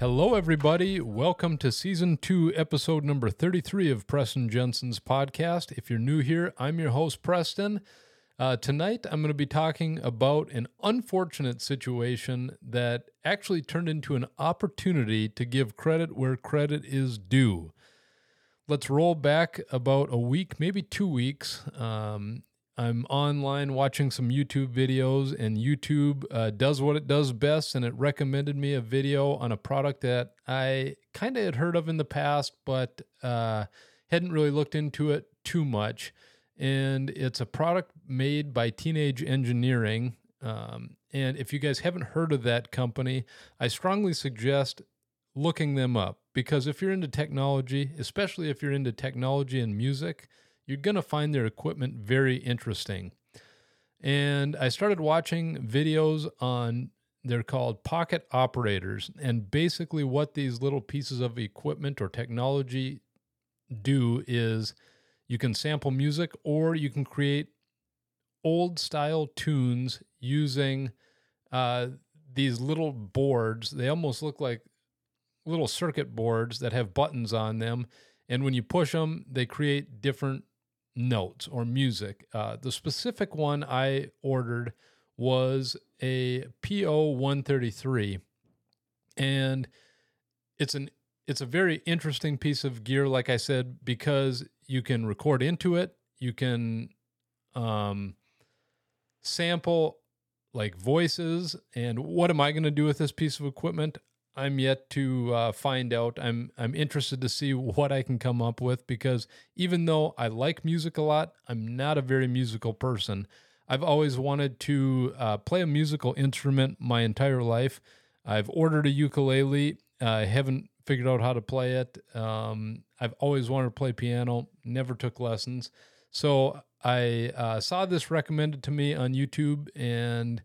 Hello, everybody. Welcome to season two, episode number 33 of Preston Jensen's podcast. If you're new here, I'm your host, Preston. Uh, tonight, I'm going to be talking about an unfortunate situation that actually turned into an opportunity to give credit where credit is due. Let's roll back about a week, maybe two weeks. Um, I'm online watching some YouTube videos, and YouTube uh, does what it does best, and it recommended me a video on a product that I kind of had heard of in the past, but uh, hadn't really looked into it too much. And it's a product made by Teenage Engineering. Um, and if you guys haven't heard of that company, I strongly suggest looking them up because if you're into technology, especially if you're into technology and music, you're going to find their equipment very interesting. And I started watching videos on, they're called pocket operators. And basically, what these little pieces of equipment or technology do is you can sample music or you can create old style tunes using uh, these little boards. They almost look like little circuit boards that have buttons on them. And when you push them, they create different notes or music. Uh, the specific one I ordered was a PO 133, and it's an it's a very interesting piece of gear, like I said, because you can record into it, you can um, sample like voices. And what am I going to do with this piece of equipment? I'm yet to uh, find out. I'm I'm interested to see what I can come up with because even though I like music a lot, I'm not a very musical person. I've always wanted to uh, play a musical instrument my entire life. I've ordered a ukulele. Uh, I haven't figured out how to play it. Um, I've always wanted to play piano. Never took lessons. So I uh, saw this recommended to me on YouTube and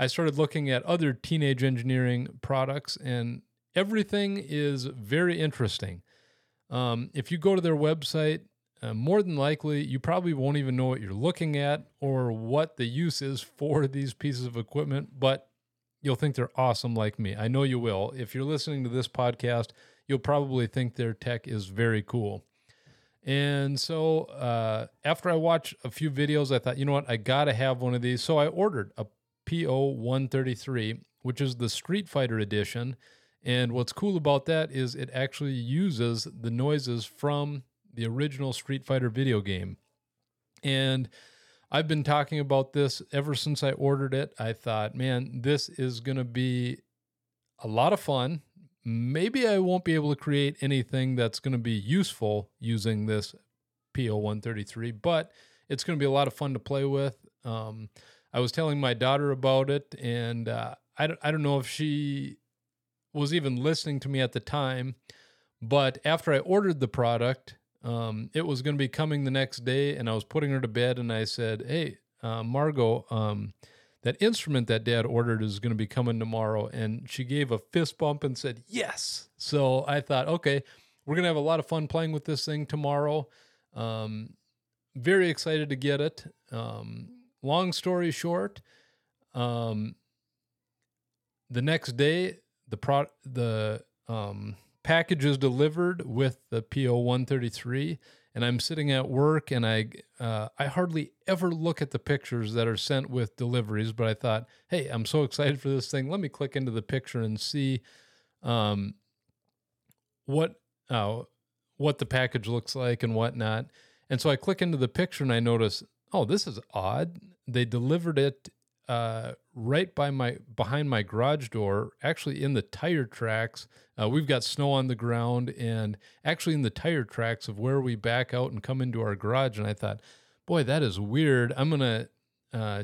I started looking at other teenage engineering products, and everything is very interesting. Um, if you go to their website, uh, more than likely, you probably won't even know what you're looking at or what the use is for these pieces of equipment, but you'll think they're awesome like me. I know you will. If you're listening to this podcast, you'll probably think their tech is very cool. And so uh, after I watched a few videos, I thought, you know what, I got to have one of these. So I ordered a PO 133, which is the Street Fighter edition. And what's cool about that is it actually uses the noises from the original Street Fighter video game. And I've been talking about this ever since I ordered it. I thought, man, this is going to be a lot of fun. Maybe I won't be able to create anything that's going to be useful using this PO 133, but it's going to be a lot of fun to play with. Um, I was telling my daughter about it, and uh, I, don't, I don't know if she was even listening to me at the time, but after I ordered the product, um, it was going to be coming the next day, and I was putting her to bed, and I said, Hey, uh, Margot, um, that instrument that dad ordered is going to be coming tomorrow. And she gave a fist bump and said, Yes. So I thought, okay, we're going to have a lot of fun playing with this thing tomorrow. Um, very excited to get it. Um, long story short, um, the next day the pro the um, package is delivered with the PO 133 and I'm sitting at work and I uh, I hardly ever look at the pictures that are sent with deliveries, but I thought, hey, I'm so excited for this thing. Let me click into the picture and see um, what uh, what the package looks like and whatnot. And so I click into the picture and I notice, oh, this is odd they delivered it uh, right by my behind my garage door, actually in the tire tracks. Uh, we've got snow on the ground, and actually in the tire tracks of where we back out and come into our garage. And I thought, boy, that is weird. I'm gonna uh,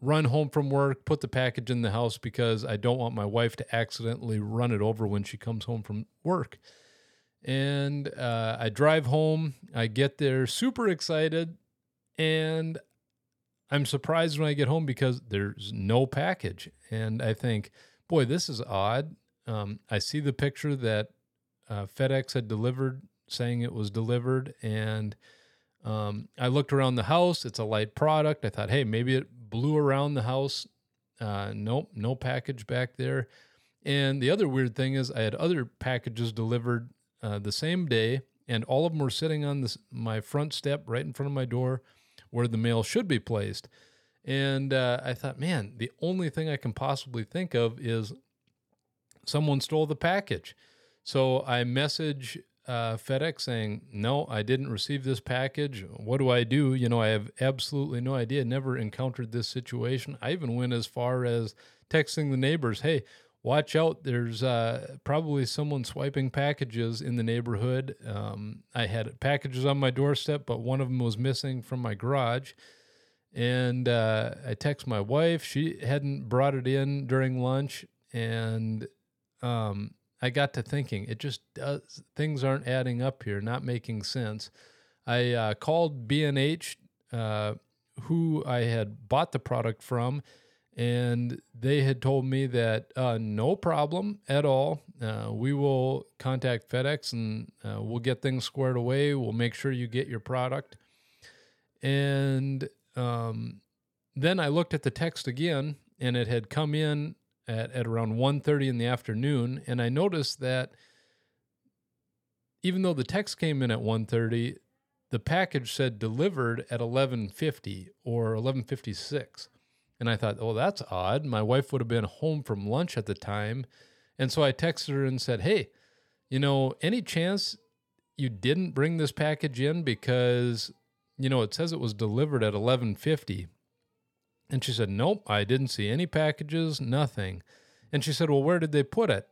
run home from work, put the package in the house because I don't want my wife to accidentally run it over when she comes home from work. And uh, I drive home. I get there super excited, and I'm surprised when I get home because there's no package. And I think, boy, this is odd. Um, I see the picture that uh, FedEx had delivered, saying it was delivered. And um, I looked around the house. It's a light product. I thought, hey, maybe it blew around the house. Uh, nope, no package back there. And the other weird thing is, I had other packages delivered uh, the same day, and all of them were sitting on this, my front step right in front of my door where the mail should be placed. And uh, I thought, man, the only thing I can possibly think of is someone stole the package. So I message uh, FedEx saying, no, I didn't receive this package. What do I do? You know, I have absolutely no idea. Never encountered this situation. I even went as far as texting the neighbors, hey, watch out. There's uh, probably someone swiping packages in the neighborhood. Um, I had packages on my doorstep, but one of them was missing from my garage. And uh, I text my wife. She hadn't brought it in during lunch. And um, I got to thinking, it just does, things aren't adding up here, not making sense. I uh, called B&H, uh, who I had bought the product from, and they had told me that uh, no problem at all. Uh, we will contact FedEx and uh, we'll get things squared away. We'll make sure you get your product. And um, then I looked at the text again, and it had come in at, at around 1.30 in the afternoon, and I noticed that even though the text came in at 1.30, the package said delivered at 11.50 or 11.56 and I thought, oh, that's odd. My wife would have been home from lunch at the time. And so I texted her and said, hey, you know, any chance you didn't bring this package in because, you know, it says it was delivered at 1150. And she said, nope, I didn't see any packages, nothing. And she said, well, where did they put it?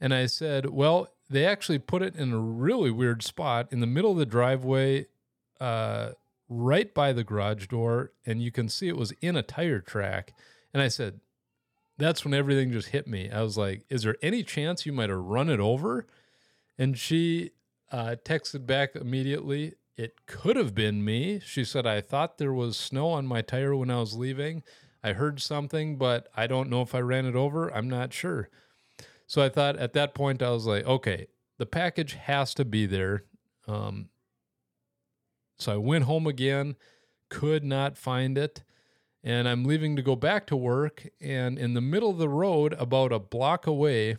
And I said, well, they actually put it in a really weird spot in the middle of the driveway, uh, right by the garage door and you can see it was in a tire track. And I said, that's when everything just hit me. I was like, is there any chance you might have run it over? And she uh, texted back immediately, it could have been me. She said, I thought there was snow on my tire when I was leaving. I heard something, but I don't know if I ran it over. I'm not sure. So I thought at that point, I was like, okay, the package has to be there. Um, so I went home again, could not find it. And I'm leaving to go back to work. And in the middle of the road, about a block away,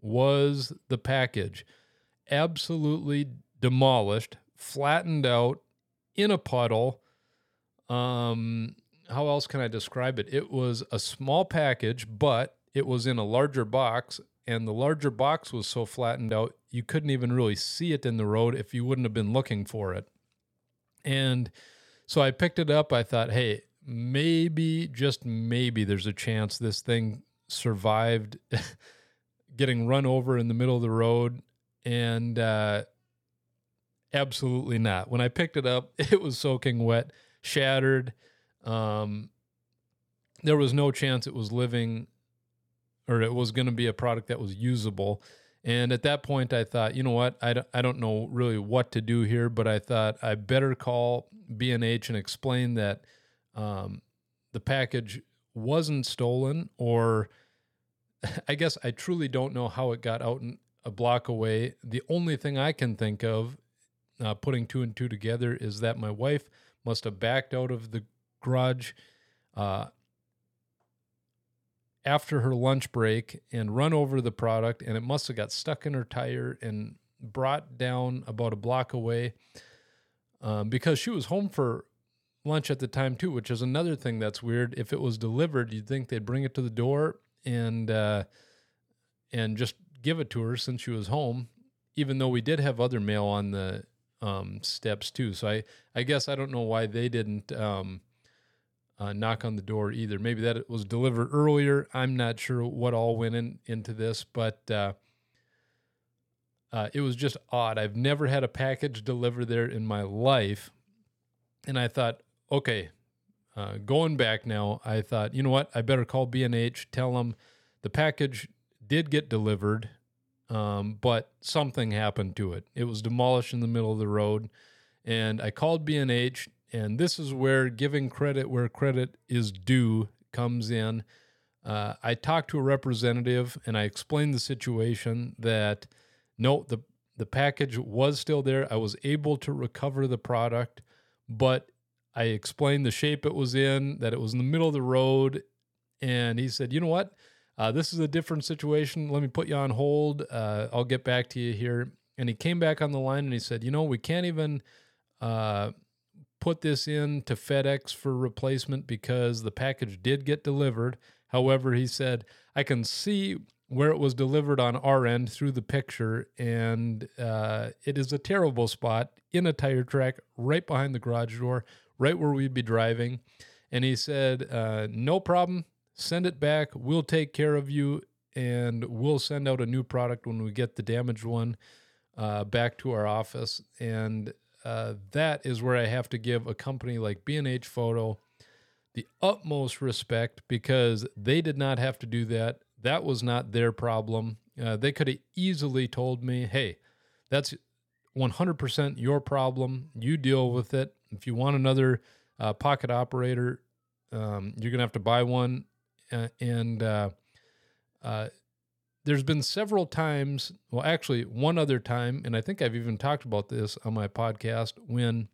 was the package. Absolutely demolished, flattened out in a puddle. Um, how else can I describe it? It was a small package, but it was in a larger box, and the larger box was so flattened out you couldn't even really see it in the road if you wouldn't have been looking for it. And so I picked it up. I thought, hey, maybe, just maybe, there's a chance this thing survived getting run over in the middle of the road. And uh, absolutely not. When I picked it up, it was soaking wet, shattered. Um, there was no chance it was living or it was going to be a product that was usable. And at that point, I thought, you know what? I don't, I don't know really what to do here, but I thought I better call B&H and explain that um, the package wasn't stolen, or I guess I truly don't know how it got out a block away. The only thing I can think of, uh, putting two and two together, is that my wife must have backed out of the garage. Uh, after her lunch break and run over the product, and it must have got stuck in her tire and brought down about a block away um, because she was home for lunch at the time too, which is another thing that's weird. If it was delivered, you'd think they'd bring it to the door and uh, and just give it to her since she was home. Even though we did have other mail on the um, steps too, so I I guess I don't know why they didn't um, uh, knock on the door either. Maybe that was delivered earlier. I'm not sure what all went in, into this, but uh, uh, it was just odd. I've never had a package delivered there in my life, and I thought, okay, uh, going back now, I thought, you know what? I better call B and H, tell them the package did get delivered, um, but something happened to it. It was demolished in the middle of the road, and I called B and this is where giving credit where credit is due comes in. Uh, I talked to a representative and I explained the situation that no, the the package was still there. I was able to recover the product, but I explained the shape it was in, that it was in the middle of the road, and he said, "You know what? uh, this is a different situation. Let me put you on hold. Uh, I'll get back to you here. And he came back on the line and he said, You know, we can't even uh, put this in to FedEx for replacement because the package did get delivered. However, he said, I can see where it was delivered on our end through the picture, and uh, it is a terrible spot in a tire track right behind the garage door, right where we'd be driving. And he said, uh, No problem, send it back. We'll take care of you, and we'll send out a new product when we get the damaged one uh, back to our office. And uh, that is where I have to give a company like B&H Photo the utmost respect because they did not have to do that. That was not their problem. Uh, they could have easily told me, hey, that's 100% your problem. You deal with it. If you want another uh, pocket operator, um, you're going to have to buy one. Uh, and uh, uh, there's been several times, well, actually, one other time, and I think I've even talked about this on my podcast when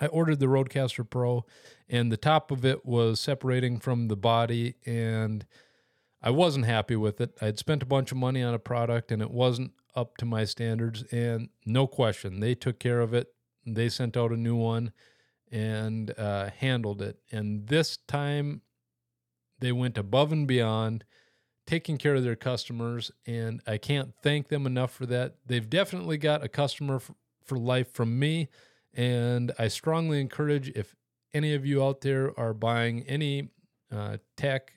I ordered the Rodecaster Pro, and the top of it was separating from the body, and I wasn't happy with it. I'd spent a bunch of money on a product, and it wasn't up to my standards. And no question, they took care of it. They sent out a new one and uh, handled it. And this time, they went above and beyond, taking care of their customers, and I can't thank them enough for that. They've definitely got a customer f- for life from me and I strongly encourage if any of you out there are buying any uh, tech,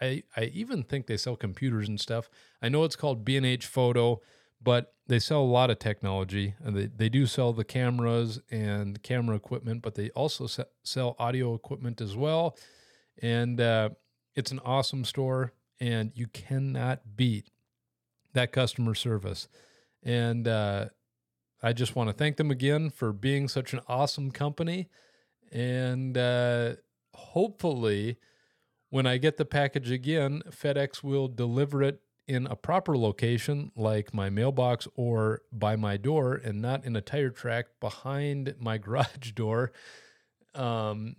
I, I even think they sell computers and stuff. I know it's called B&H Photo, but they sell a lot of technology. And they, they do sell the cameras and camera equipment, but they also sell audio equipment as well. And uh, it's an awesome store, and you cannot beat that customer service. And uh, I just want to thank them again for being such an awesome company. And uh, hopefully, when I get the package again, FedEx will deliver it in a proper location, like my mailbox or by my door, and not in a tire track behind my garage door. Um,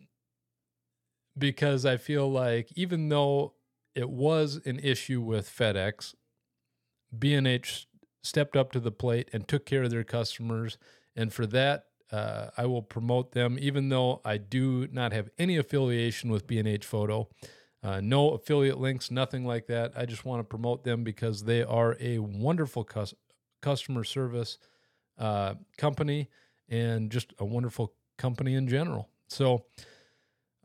because I feel like even though it was an issue with FedEx, B&H stepped up to the plate and took care of their customers. And for that, uh, I will promote them, even though I do not have any affiliation with B&H Photo. Uh, no affiliate links, nothing like that. I just want to promote them because they are a wonderful cus- customer service uh, company and just a wonderful company in general. So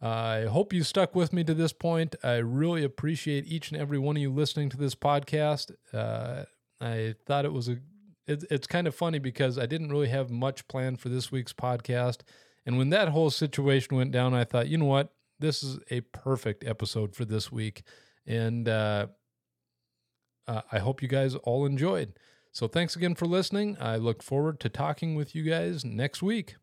I hope you stuck with me to this point. I really appreciate each and every one of you listening to this podcast. Uh, I thought it was a. It, it's kind of funny because I didn't really have much planned for this week's podcast, and when that whole situation went down, I thought, you know what, this is a perfect episode for this week, and uh, uh, I hope you guys all enjoyed. So thanks again for listening. I look forward to talking with you guys next week.